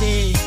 see.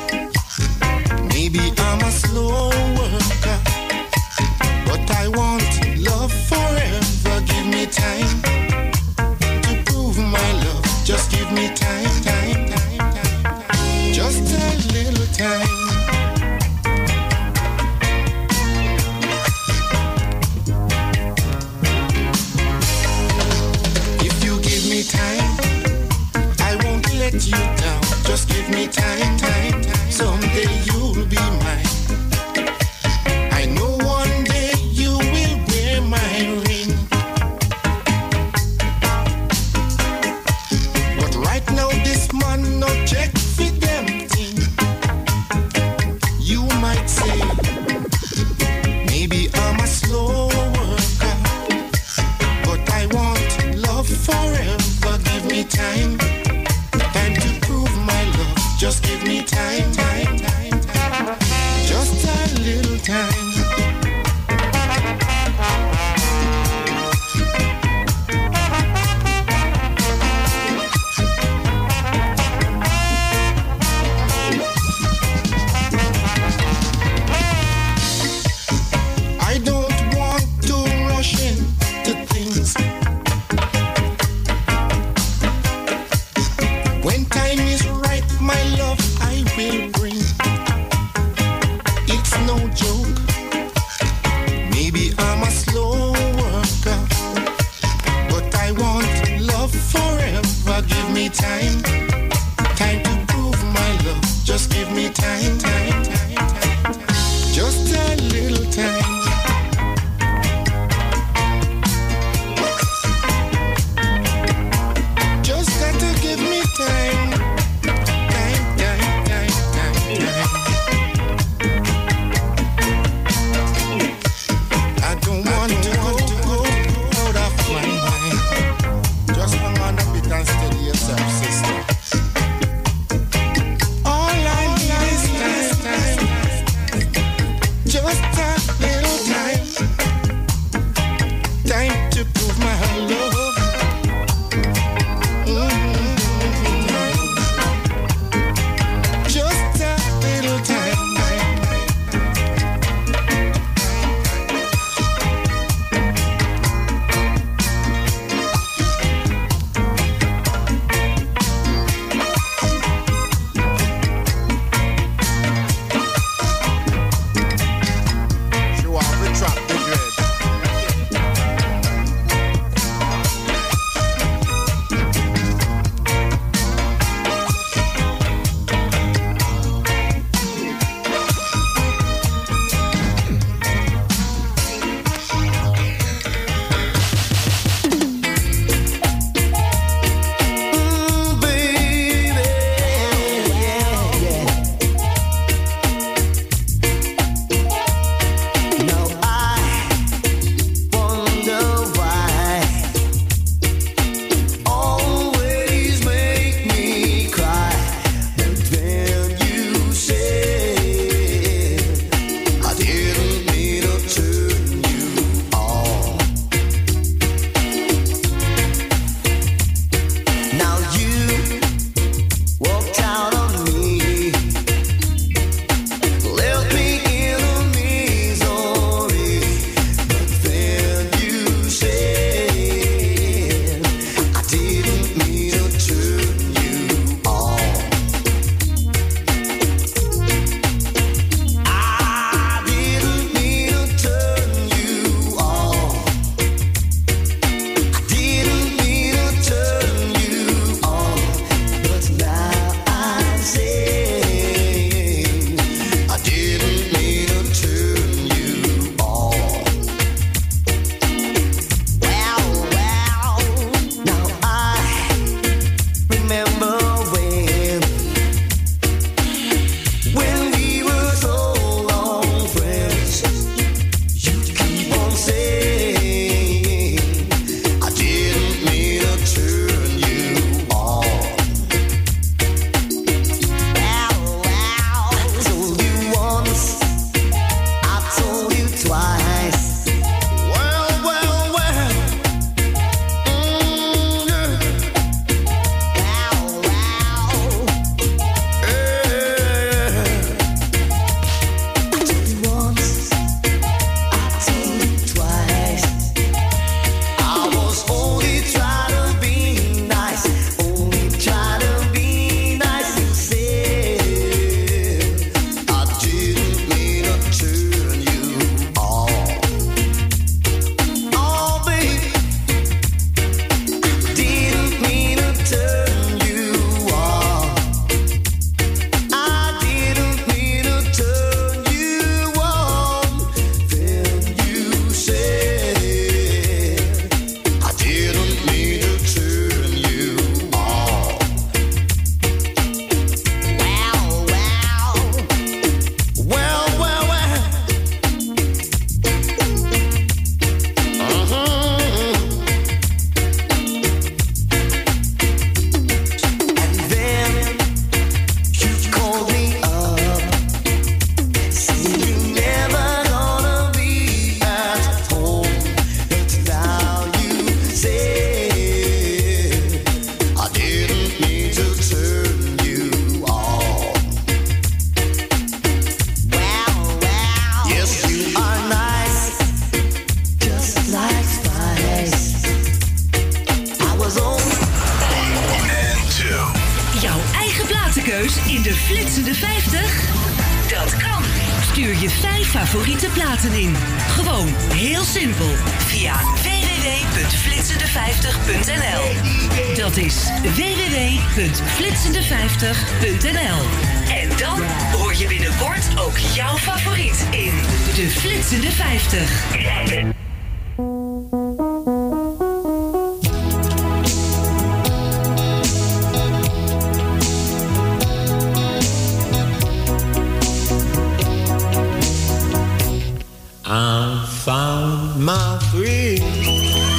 found my freedom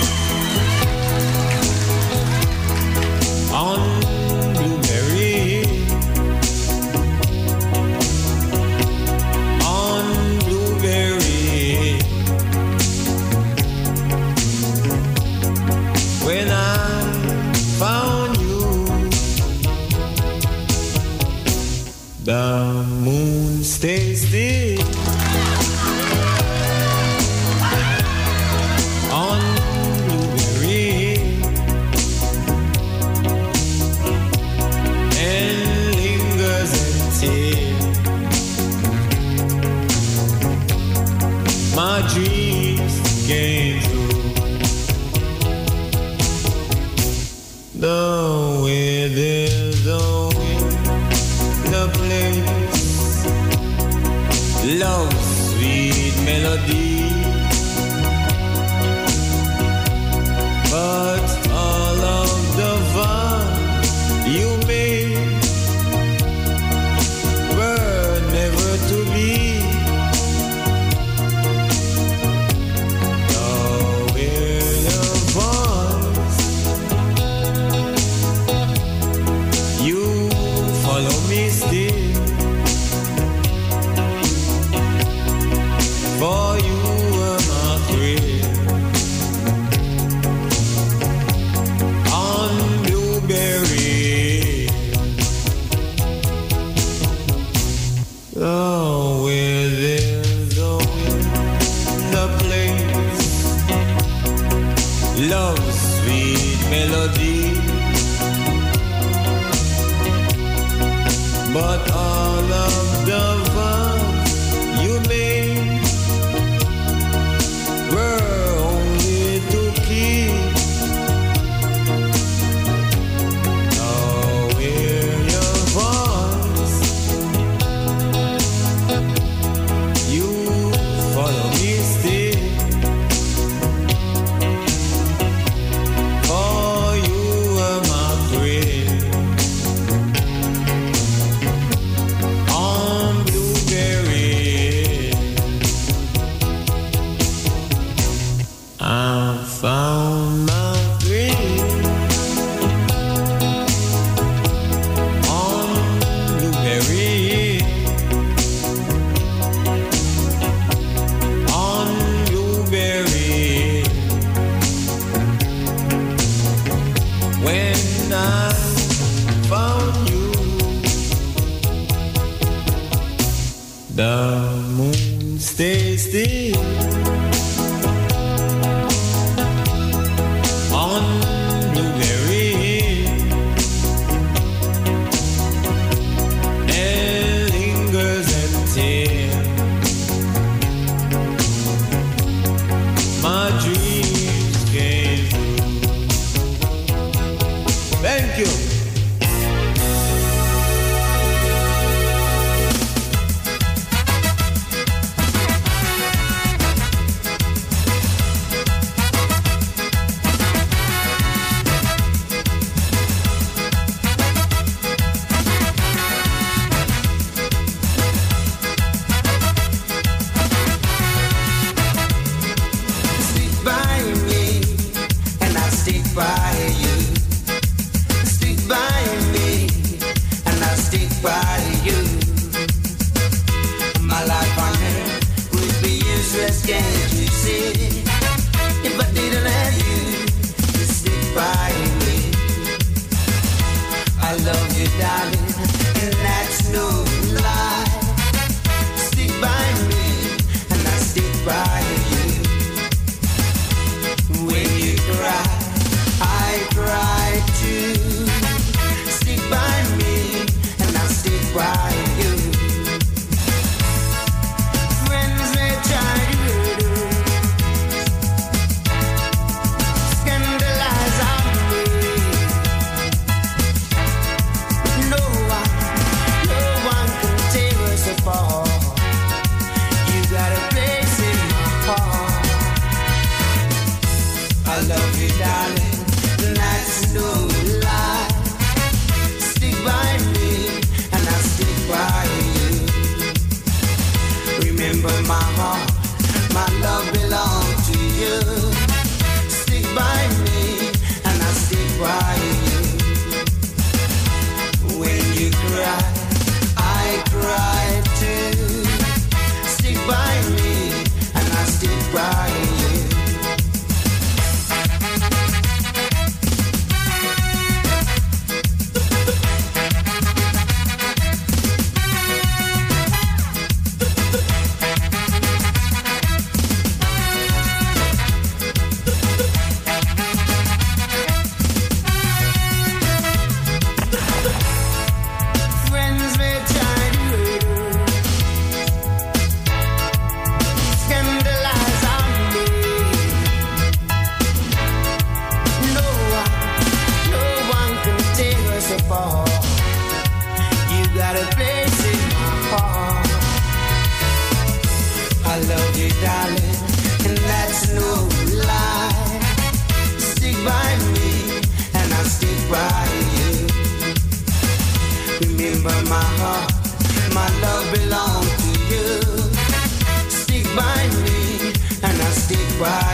right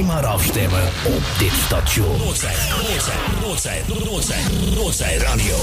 alleen maar afstemmen op dit station. Noordzij, Noordzij, Noordzij, Noordzij, Noordzij Radio.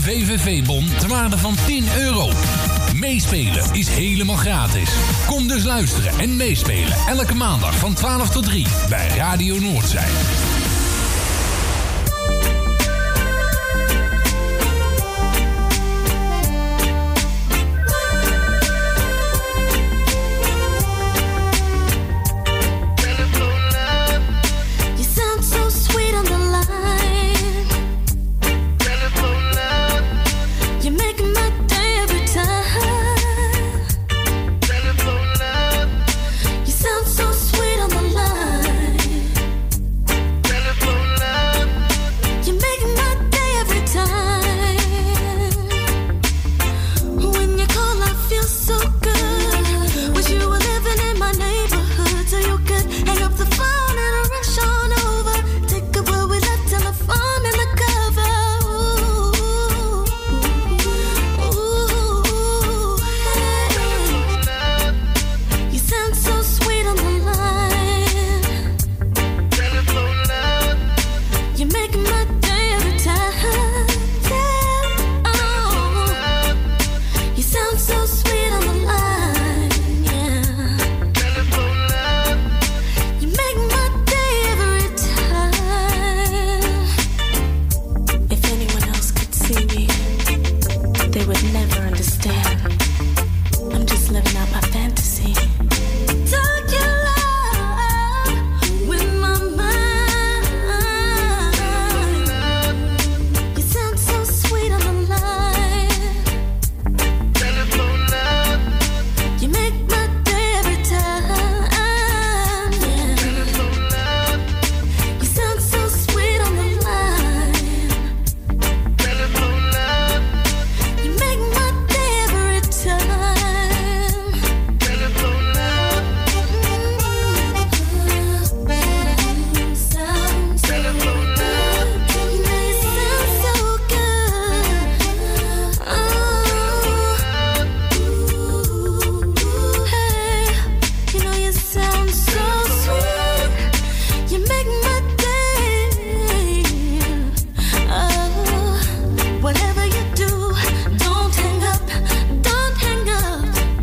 VVV-bon ter waarde van 10 euro. Meespelen is helemaal gratis. Kom dus luisteren en meespelen elke maandag van 12 tot 3 bij Radio Noordzij.